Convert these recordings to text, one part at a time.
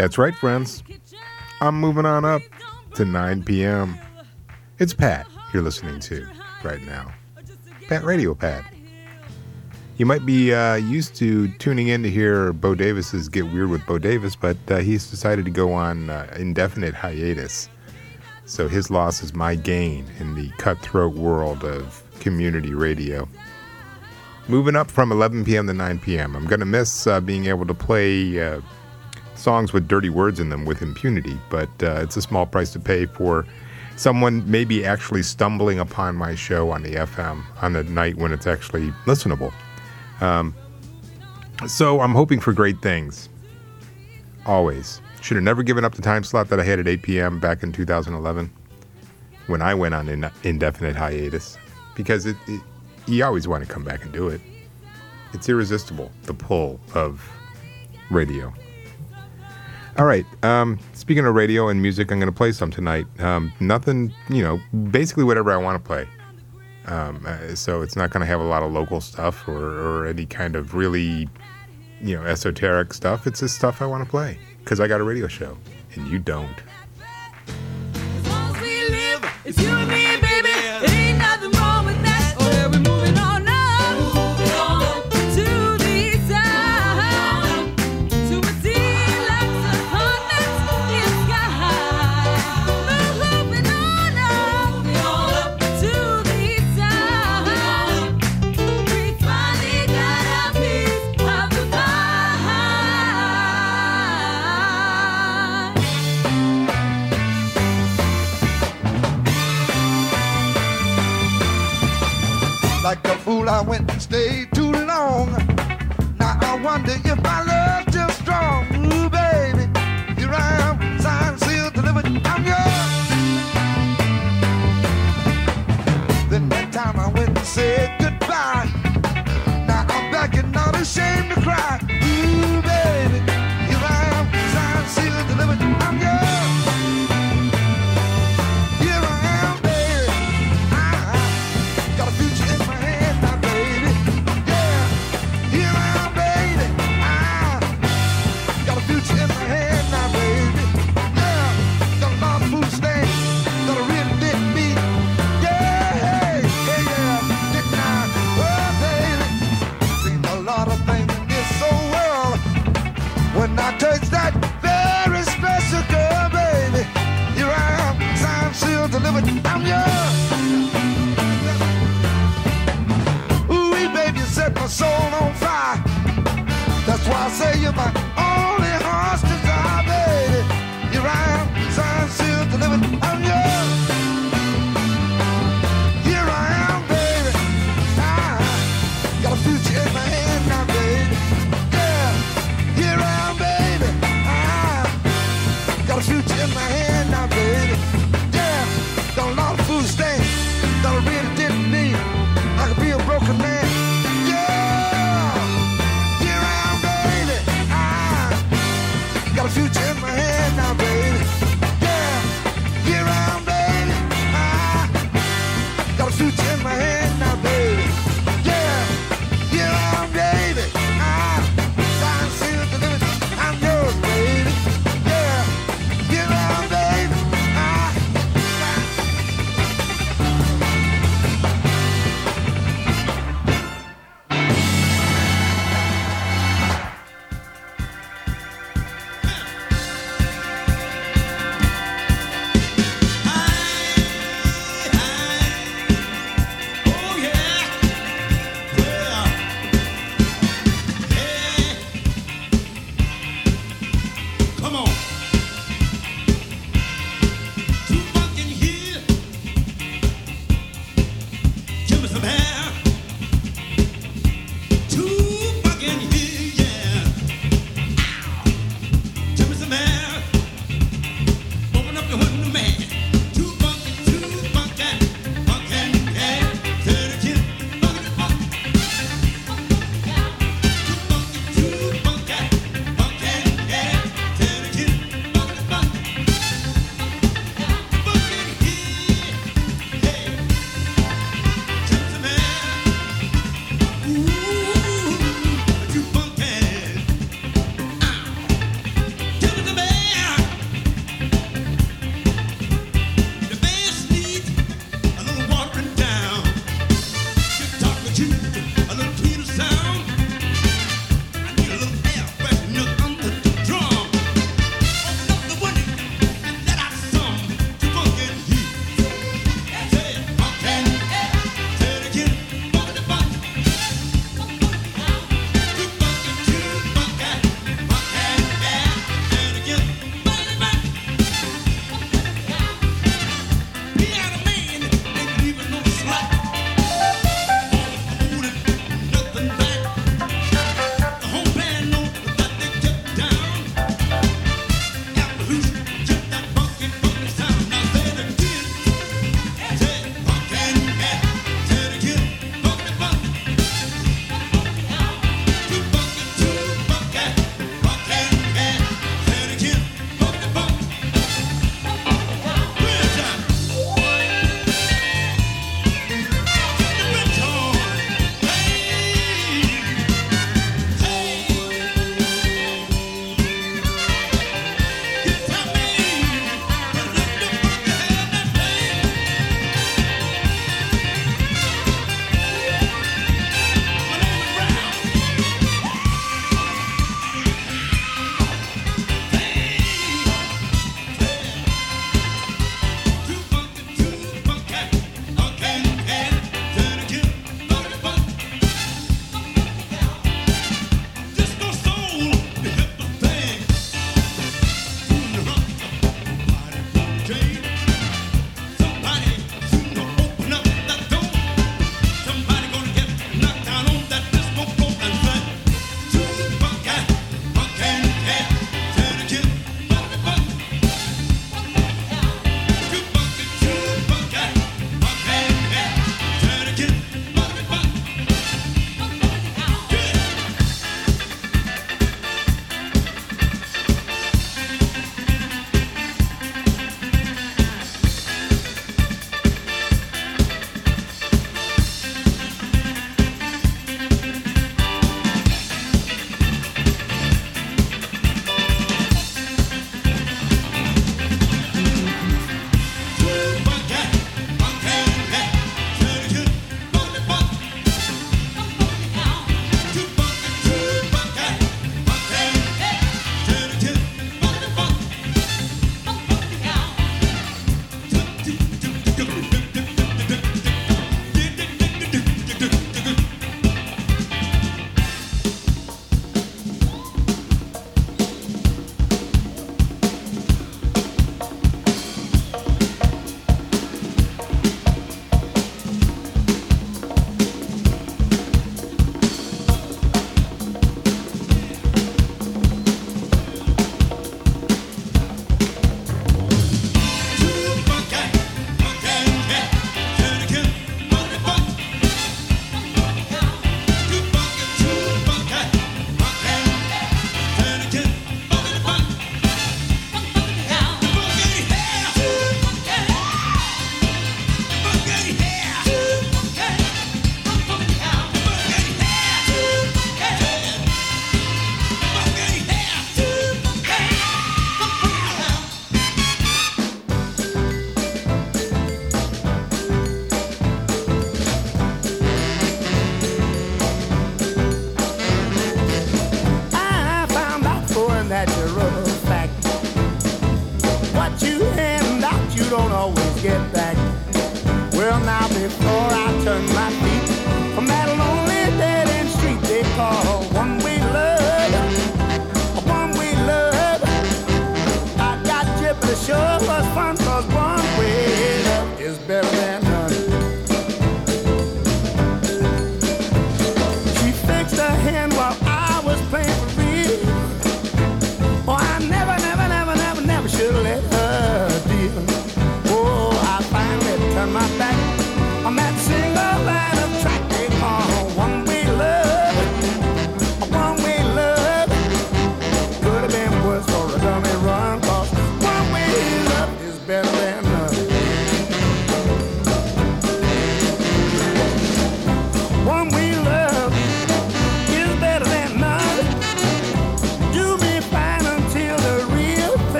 That's right, friends. I'm moving on up to 9 p.m. It's Pat you're listening to right now. Pat Radio Pat. You might be uh, used to tuning in to hear Bo Davis's Get Weird with Bo Davis, but uh, he's decided to go on uh, indefinite hiatus. So his loss is my gain in the cutthroat world of community radio. Moving up from 11 p.m. to 9 p.m. I'm going to miss uh, being able to play uh, songs with dirty words in them with impunity, but uh, it's a small price to pay for someone maybe actually stumbling upon my show on the FM on the night when it's actually listenable. Um, so I'm hoping for great things. Always. Should have never given up the time slot that I had at 8 p.m. back in 2011 when I went on an indefinite hiatus because it, it, you always want to come back and do it. It's irresistible, the pull of radio. All right. Um, speaking of radio and music, I'm going to play some tonight. Um, nothing, you know, basically whatever I want to play. Um, uh, so it's not going to have a lot of local stuff or, or any kind of really, you know, esoteric stuff. It's just stuff I want to play because I got a radio show and you don't. Said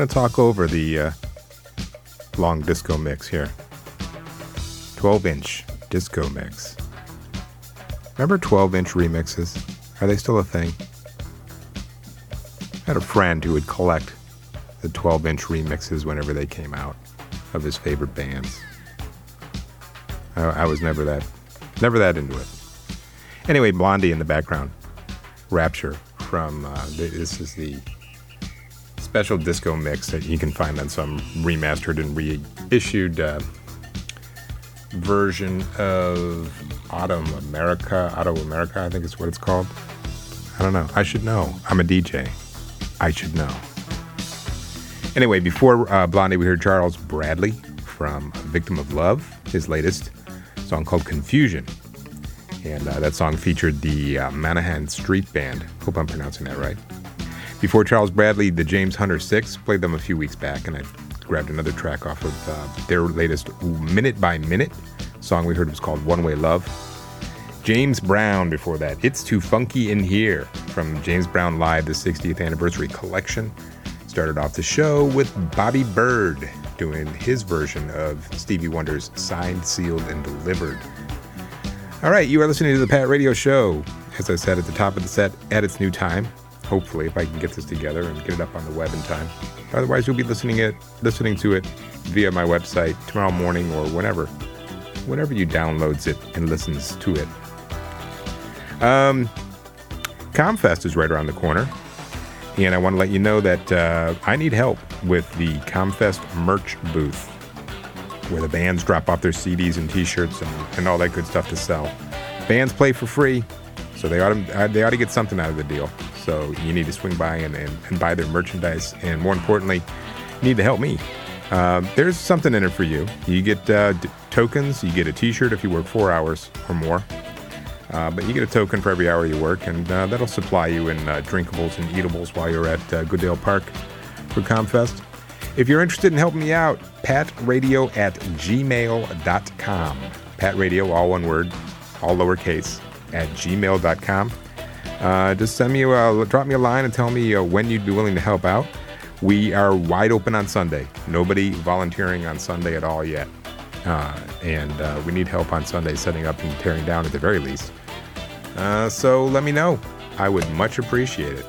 going to talk over the uh, long disco mix here. 12 inch disco mix. Remember 12 inch remixes? Are they still a thing? I had a friend who would collect the 12 inch remixes whenever they came out of his favorite bands. I, I was never that, never that into it. Anyway, Blondie in the background, Rapture from uh, this is the special disco mix that you can find on some remastered and reissued uh, version of Autumn America. Auto America, I think is what it's called. I don't know. I should know. I'm a DJ. I should know. Anyway, before uh, Blondie, we heard Charles Bradley from Victim of Love, his latest song called Confusion. And uh, that song featured the uh, Menahan Street Band. Hope I'm pronouncing that right. Before Charles Bradley, the James Hunter Six played them a few weeks back, and I grabbed another track off of uh, their latest Minute by Minute song we heard was called One Way Love. James Brown before that, It's Too Funky in Here from James Brown Live, the 60th anniversary collection. Started off the show with Bobby Byrd doing his version of Stevie Wonder's Signed, Sealed, and Delivered. All right, you are listening to the Pat Radio Show. As I said at the top of the set, at its new time. Hopefully, if I can get this together and get it up on the web in time. Otherwise, you'll be listening it, listening to it via my website tomorrow morning or whenever, whenever you downloads it and listens to it. Um, Comfest is right around the corner, and I want to let you know that uh, I need help with the Comfest merch booth where the bands drop off their CDs and T-shirts and, and all that good stuff to sell. Bands play for free, so they ought to uh, they ought to get something out of the deal. So you need to swing by and, and, and buy their merchandise, and more importantly, you need to help me. Uh, there's something in it for you. You get uh, d- tokens. You get a T-shirt if you work four hours or more. Uh, but you get a token for every hour you work, and uh, that'll supply you in uh, drinkables and eatables while you're at uh, Goodale Park for Comfest. If you're interested in helping me out, patradio at gmail.com. Patradio, all one word, all lowercase, at gmail.com. Uh, just send me a, drop me a line and tell me uh, when you'd be willing to help out. We are wide open on Sunday. Nobody volunteering on Sunday at all yet. Uh, and uh, we need help on Sunday setting up and tearing down at the very least. Uh, so let me know. I would much appreciate it.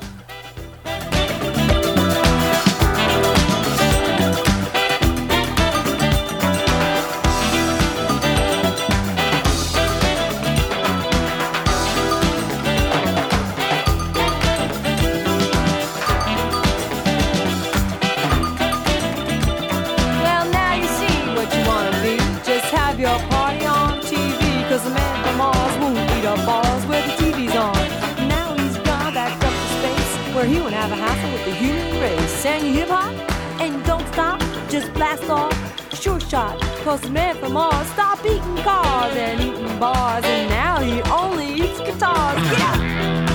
Where he won't have a hassle with the human race. Sang hip hop and don't stop, just blast off. Sure shot, cause the man from Mars stopped eating cars and eating bars, and now he only eats guitars.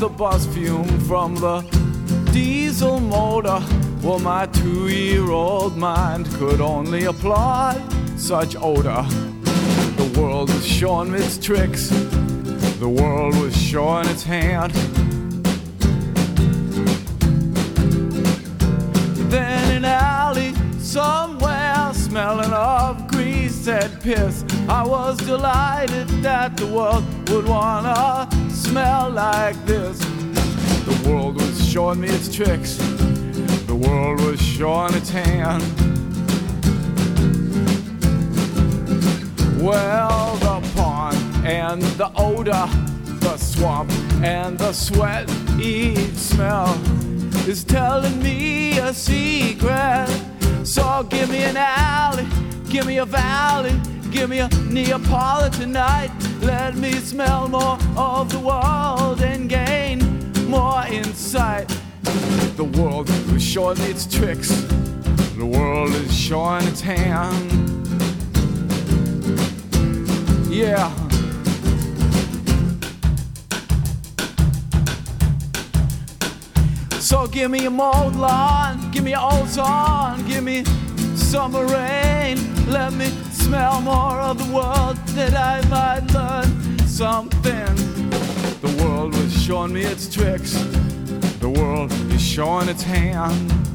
The bus fume from the diesel motor. Well, my two year old mind could only applaud such odor. The world was showing its tricks, the world was showing its hand. Then an alley somewhere smelling of grease and piss. I was delighted that the world would wanna smell like this. The world was showing me its tricks, the world was showing its hand. Well, the pond and the odor, the swamp and the sweat each smell is telling me a secret. So give me an alley, give me a valley, give me a Neapolitan night. Let me smell more of the world and gain more insight. The world is showing its tricks, the world is showing its hand. Yeah. So give me a mold lawn, give me ozone, give me summer rain. Let me smell more of the world that I might learn something. The world was showing me its tricks, the world is showing its hand.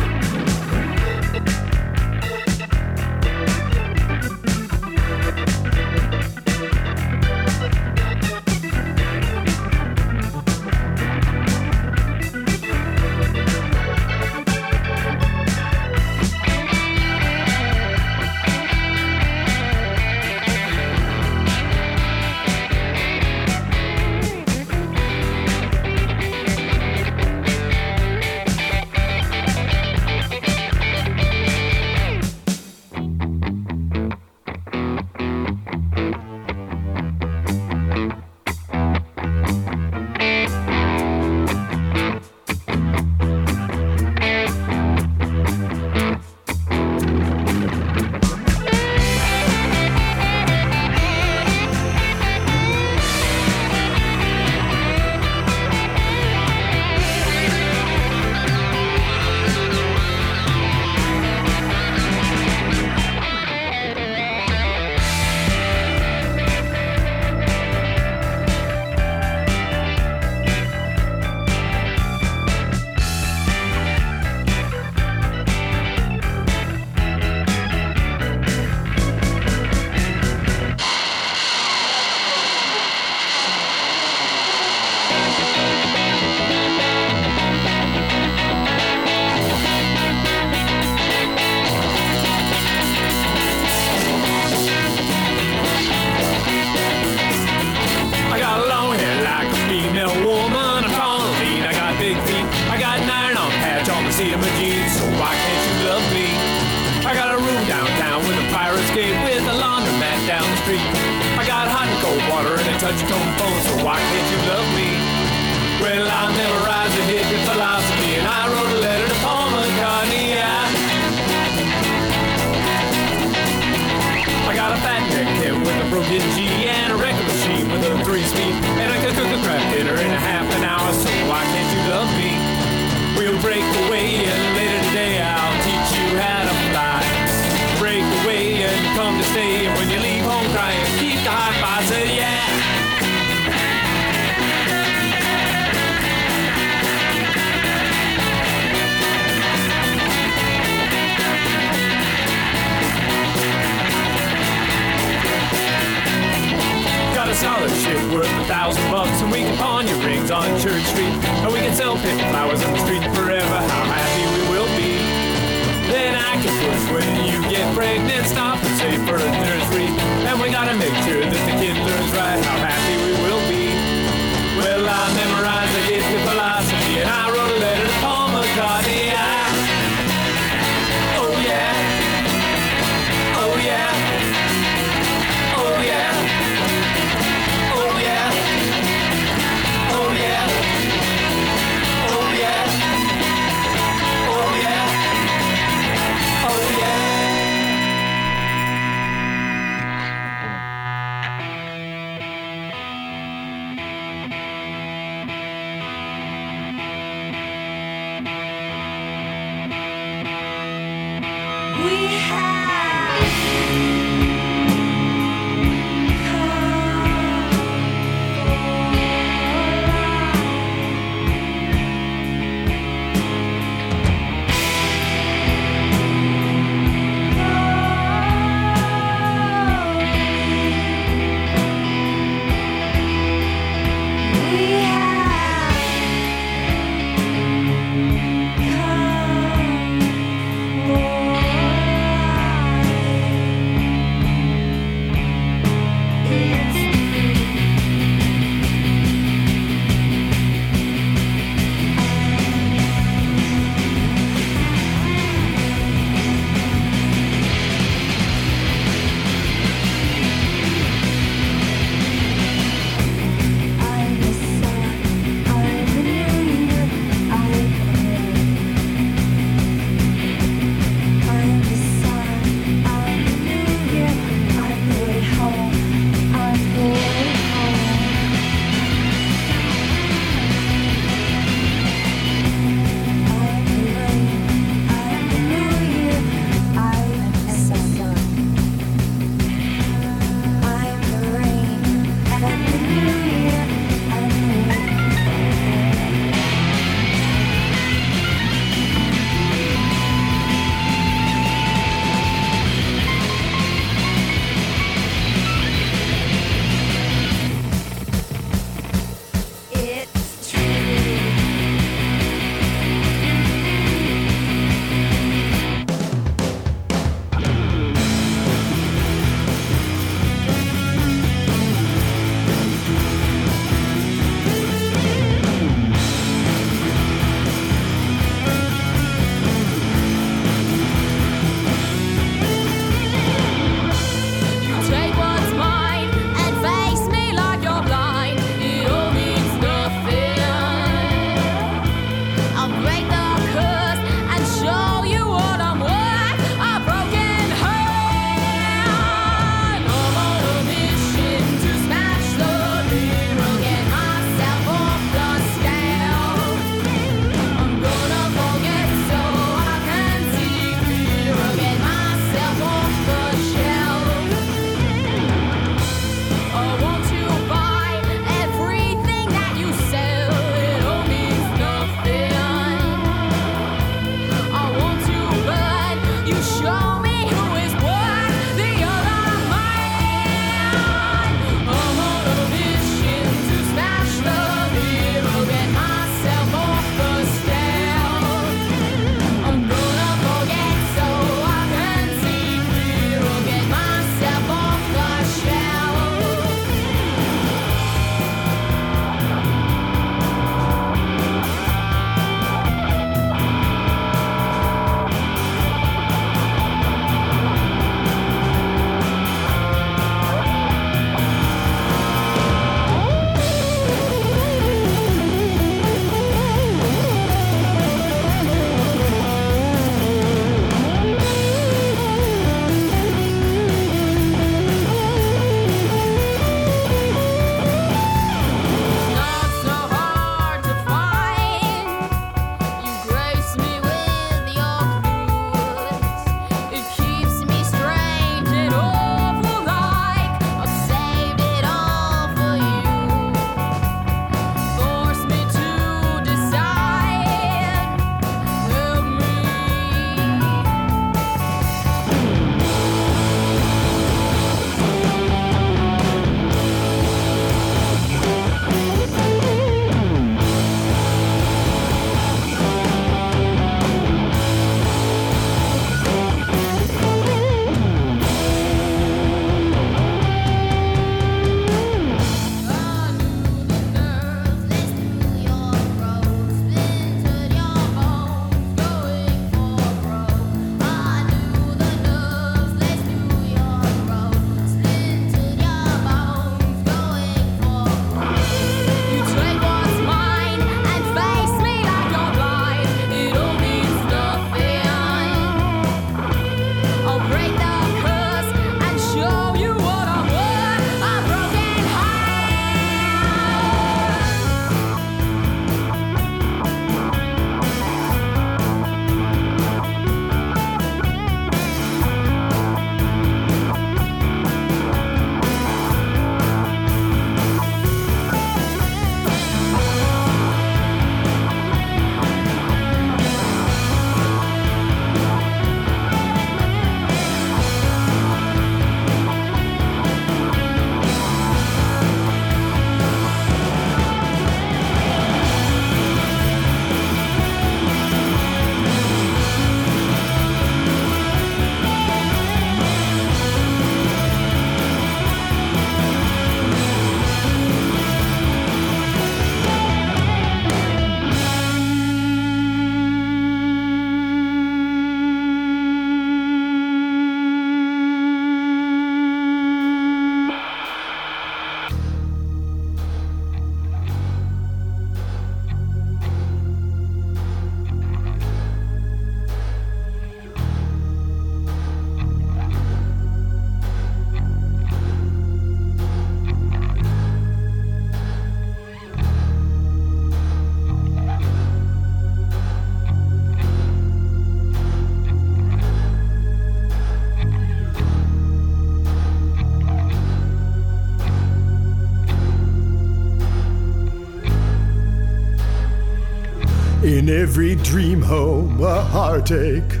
Every dream home, a heartache.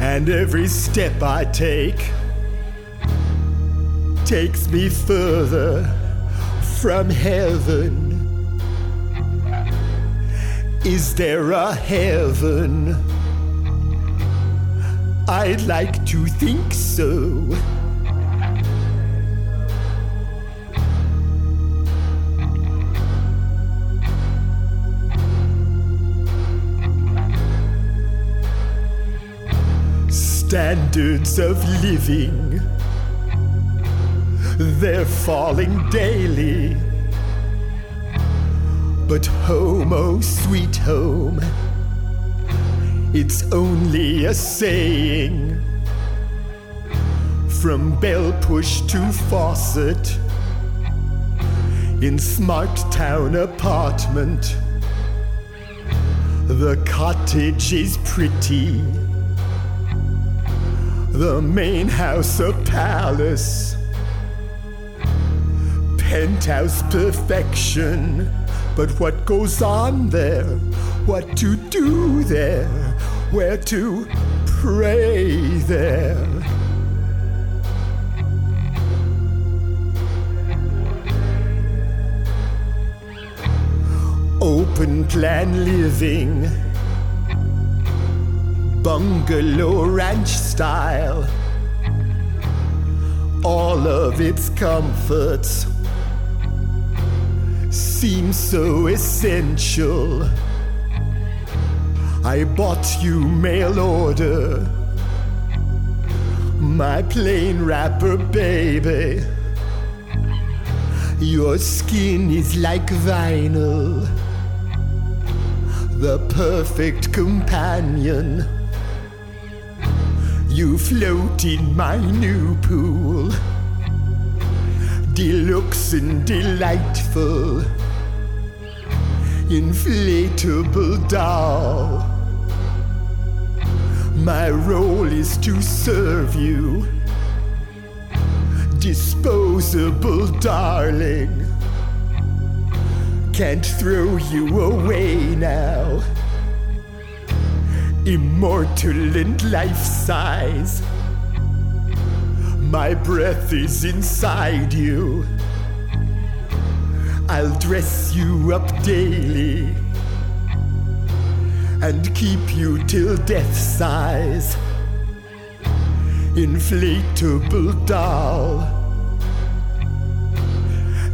And every step I take takes me further from heaven. Is there a heaven? I'd like to think so. Standards of living, they're falling daily. But home, oh sweet home, it's only a saying. From bell push to faucet, in smart town apartment, the cottage is pretty. The main house a palace, penthouse perfection. But what goes on there? What to do there? Where to pray there? Open plan living, bungalow ranch style, all of its comforts seem so essential. I bought you mail order, my plain wrapper, baby. Your skin is like vinyl, the perfect companion. You float in my new pool deluxe and delightful, inflatable doll. My role is to serve you, disposable darling. Can't throw you away now. Immortal and life size. My breath is inside you. I'll dress you up daily and keep you till death size. Inflatable doll,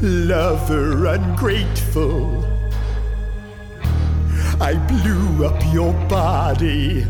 lover ungrateful. I blew up your body.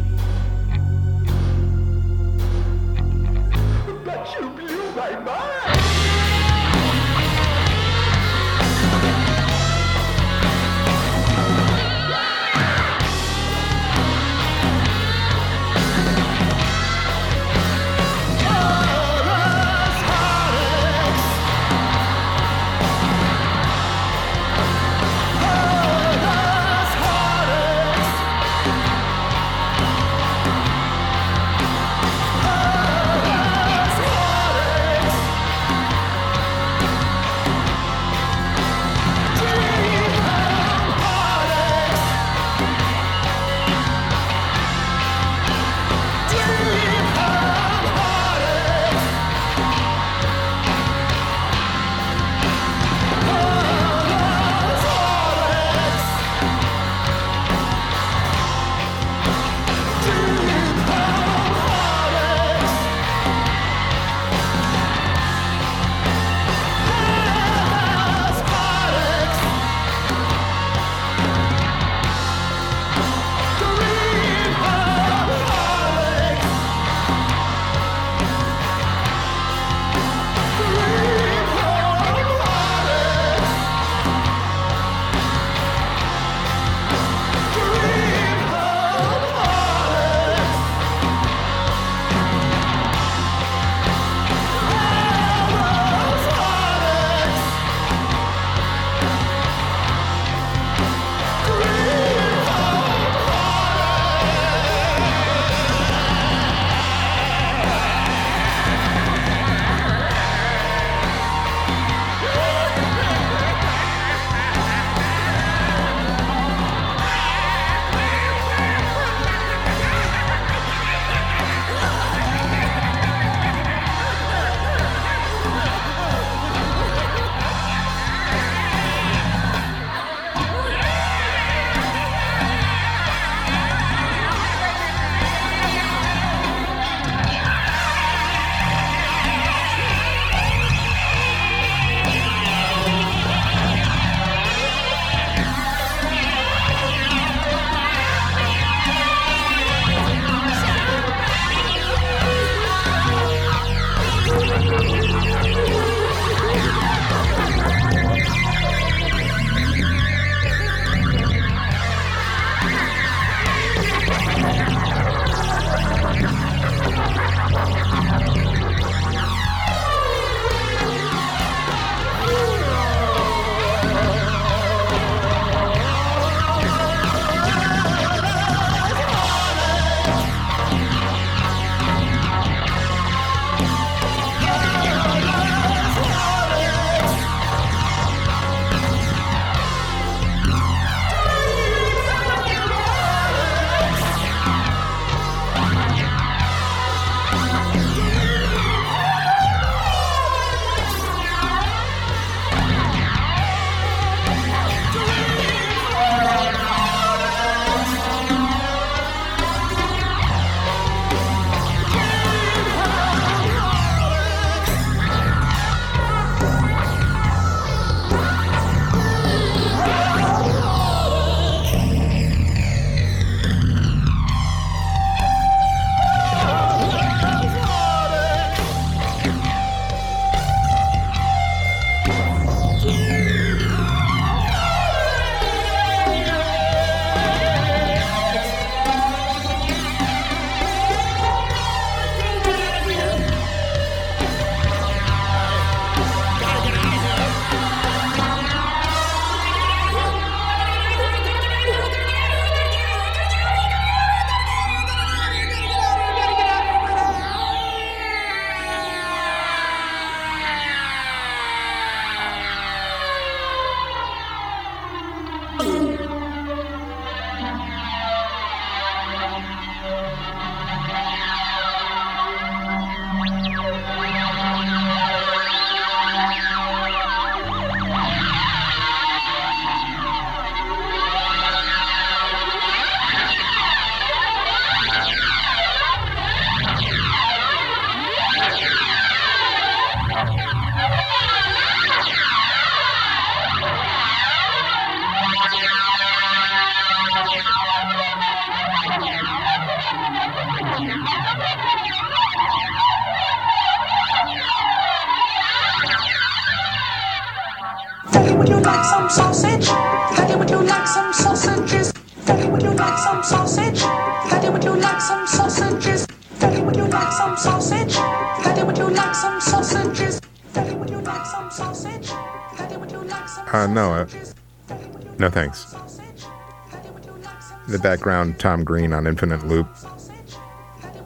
Like some sausage? Daddy, would you like some sausages? Daddy, would you like some sausage? Daddy, would you like some sausages? Daddy, would you like some sausage? Daddy, would you like some sausages? Daddy, would you like some sausage? Daddy, would you like some Uh, no, uh, sausages? Daddy, would you no thanks. some sausage? Daddy, would you like some In the background, Tom Green on Infinite Loop.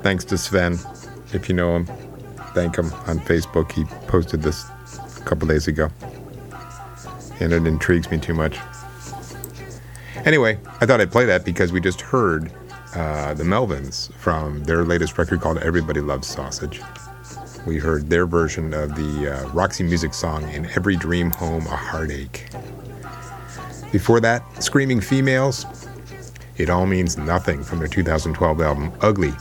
Thanks to Sven, if you know him. Thank him on Facebook. He posted this a couple days ago, and it intrigues me too much. Anyway, I thought I'd play that because we just heard uh, the Melvins from their latest record called Everybody Loves Sausage. We heard their version of the uh, Roxy Music song In Every Dream Home a Heartache. Before that, Screaming Females, It All Means Nothing from their 2012 album Ugly.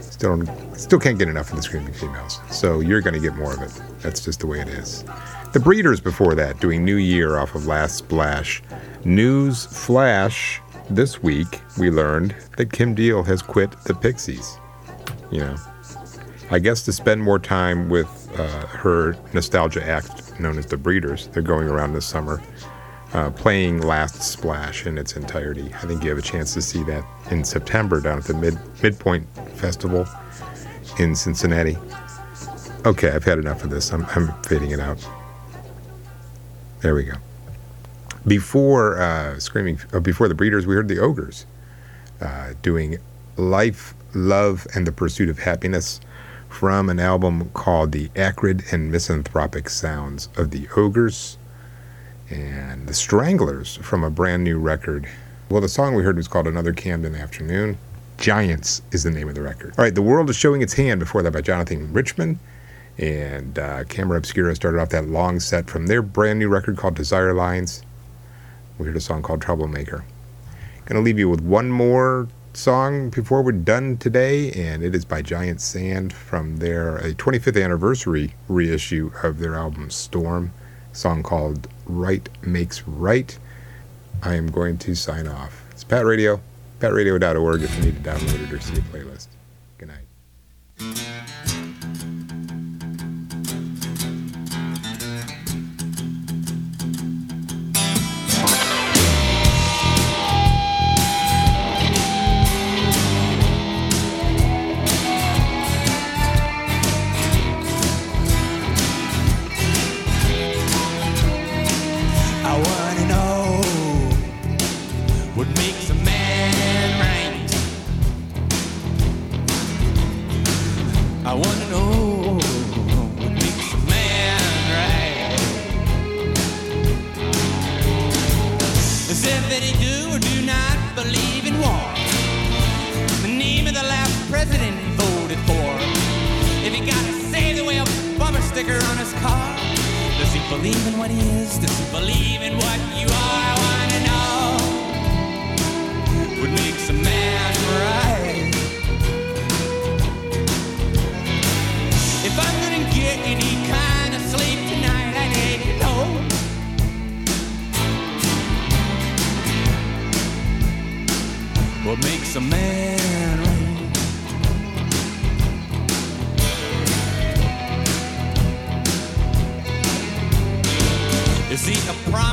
Still, still can't get enough of the Screaming Females, so you're going to get more of it. That's just the way it is. The Breeders before that, doing New Year off of Last Splash. News Flash this week, we learned that Kim Deal has quit the Pixies. You know, I guess to spend more time with uh, her nostalgia act known as the Breeders. They're going around this summer uh, playing Last Splash in its entirety. I think you have a chance to see that in September down at the Mid Midpoint Festival in Cincinnati. Okay, I've had enough of this. I'm, I'm fading it out. There we go. Before uh, screaming, uh, before the Breeders, we heard the Ogres uh, doing "Life, Love, and the Pursuit of Happiness" from an album called "The Acrid and Misanthropic Sounds of the Ogres." and the Stranglers from a brand new record. Well, the song we heard was called Another Camden Afternoon. Giants is the name of the record. All right, The World is Showing Its Hand before that by Jonathan Richman. And uh, Camera Obscura started off that long set from their brand new record called Desire Lines. We heard a song called Troublemaker. Gonna leave you with one more song before we're done today, and it is by Giant Sand from their a 25th anniversary reissue of their album Storm. Song called Right Makes Right. I am going to sign off. It's Pat Radio, patradio.org if you need to download it or see a playlist. Good night.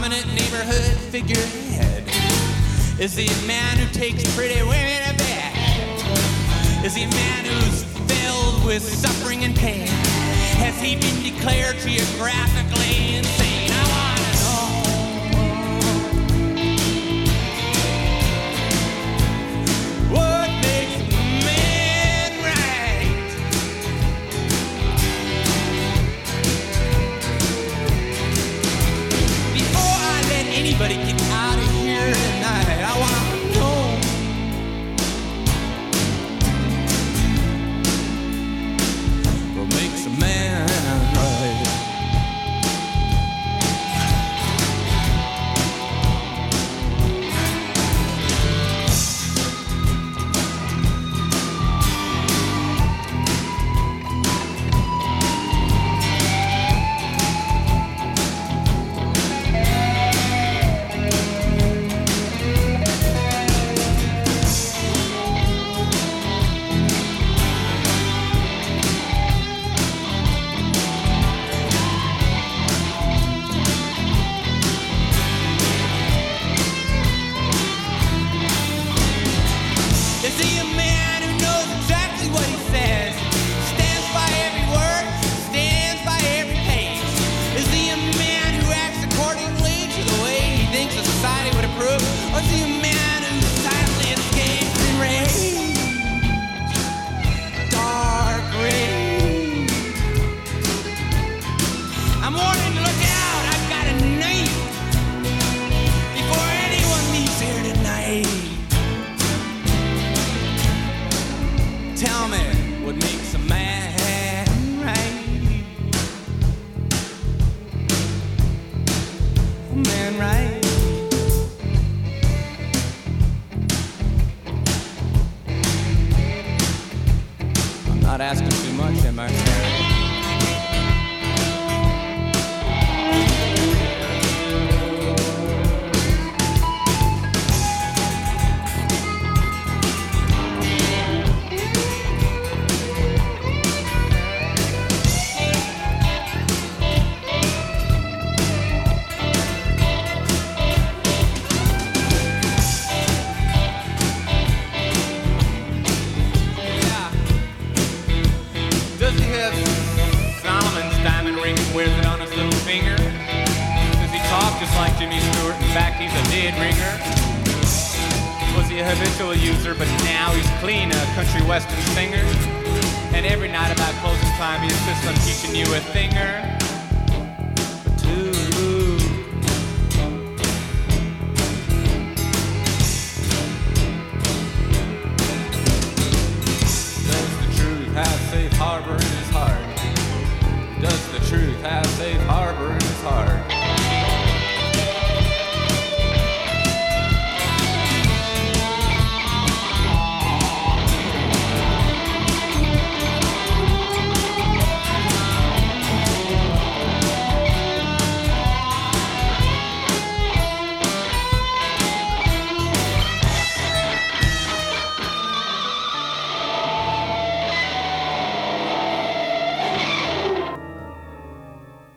Prominent neighborhood figurehead? Is he a man who takes pretty women to bed? Is he a man who's filled with suffering and pain? Has he been declared geographically insane?